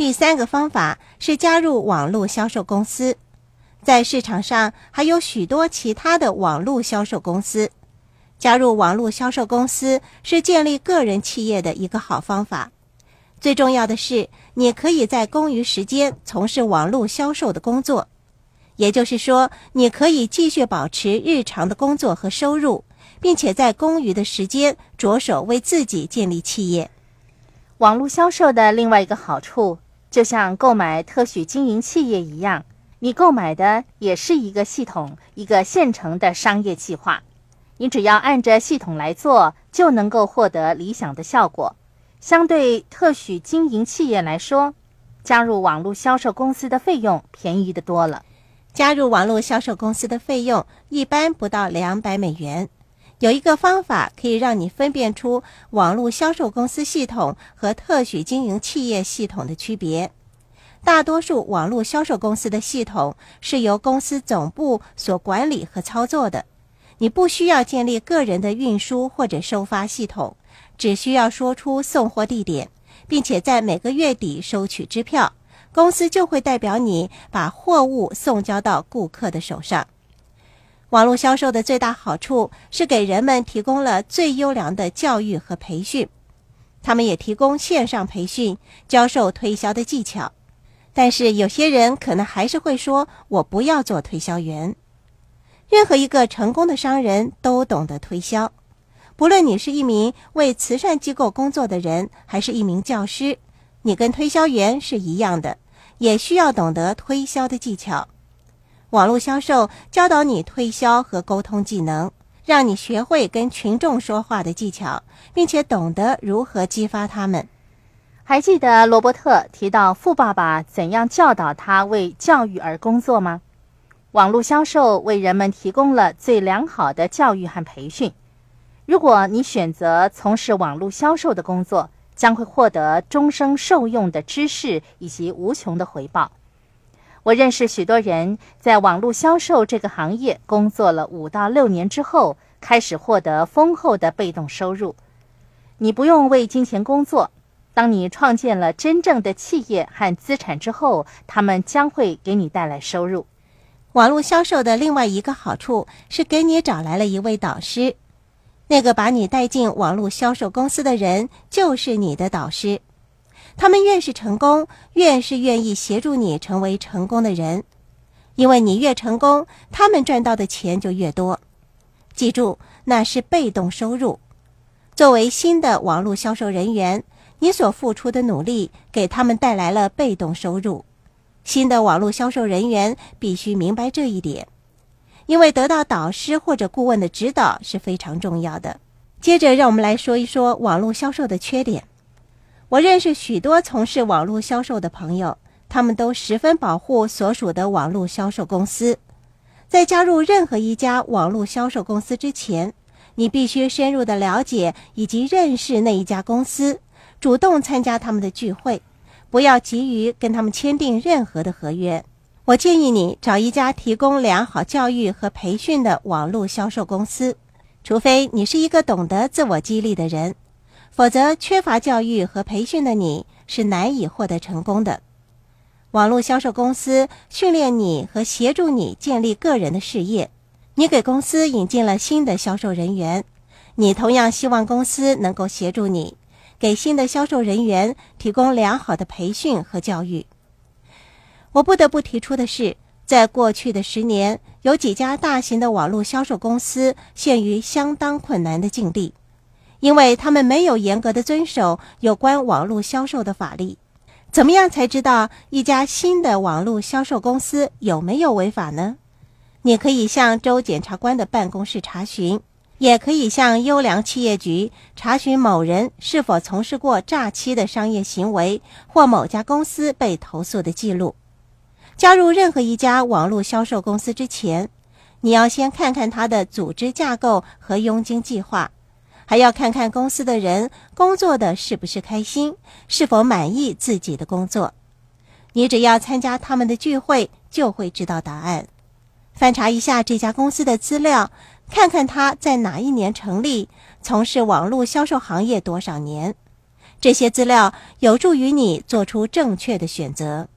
第三个方法是加入网络销售公司，在市场上还有许多其他的网络销售公司。加入网络销售公司是建立个人企业的一个好方法。最重要的是，你可以在空余时间从事网络销售的工作，也就是说，你可以继续保持日常的工作和收入，并且在空余的时间着手为自己建立企业。网络销售的另外一个好处。就像购买特许经营企业一样，你购买的也是一个系统，一个现成的商业计划。你只要按着系统来做，就能够获得理想的效果。相对特许经营企业来说，加入网络销售公司的费用便宜的多了。加入网络销售公司的费用一般不到两百美元。有一个方法可以让你分辨出网络销售公司系统和特许经营企业系统的区别。大多数网络销售公司的系统是由公司总部所管理和操作的，你不需要建立个人的运输或者收发系统，只需要说出送货地点，并且在每个月底收取支票，公司就会代表你把货物送交到顾客的手上。网络销售的最大好处是给人们提供了最优良的教育和培训，他们也提供线上培训，教授推销的技巧。但是有些人可能还是会说：“我不要做推销员。”任何一个成功的商人都懂得推销，不论你是一名为慈善机构工作的人，还是一名教师，你跟推销员是一样的，也需要懂得推销的技巧。网络销售教导你推销和沟通技能，让你学会跟群众说话的技巧，并且懂得如何激发他们。还记得罗伯特提到富爸爸怎样教导他为教育而工作吗？网络销售为人们提供了最良好的教育和培训。如果你选择从事网络销售的工作，将会获得终生受用的知识以及无穷的回报。我认识许多人在网络销售这个行业工作了五到六年之后，开始获得丰厚的被动收入。你不用为金钱工作，当你创建了真正的企业和资产之后，他们将会给你带来收入。网络销售的另外一个好处是给你找来了一位导师，那个把你带进网络销售公司的人就是你的导师。他们越是成功，越是愿意协助你成为成功的人，因为你越成功，他们赚到的钱就越多。记住，那是被动收入。作为新的网络销售人员，你所付出的努力给他们带来了被动收入。新的网络销售人员必须明白这一点，因为得到导师或者顾问的指导是非常重要的。接着，让我们来说一说网络销售的缺点。我认识许多从事网络销售的朋友，他们都十分保护所属的网络销售公司。在加入任何一家网络销售公司之前，你必须深入的了解以及认识那一家公司，主动参加他们的聚会，不要急于跟他们签订任何的合约。我建议你找一家提供良好教育和培训的网络销售公司，除非你是一个懂得自我激励的人。否则，缺乏教育和培训的你是难以获得成功的。网络销售公司训练你和协助你建立个人的事业，你给公司引进了新的销售人员，你同样希望公司能够协助你，给新的销售人员提供良好的培训和教育。我不得不提出的是，在过去的十年，有几家大型的网络销售公司陷于相当困难的境地。因为他们没有严格的遵守有关网络销售的法律，怎么样才知道一家新的网络销售公司有没有违法呢？你可以向州检察官的办公室查询，也可以向优良企业局查询某人是否从事过诈欺的商业行为或某家公司被投诉的记录。加入任何一家网络销售公司之前，你要先看看它的组织架构和佣金计划。还要看看公司的人工作的是不是开心，是否满意自己的工作。你只要参加他们的聚会，就会知道答案。翻查一下这家公司的资料，看看他在哪一年成立，从事网络销售行业多少年。这些资料有助于你做出正确的选择。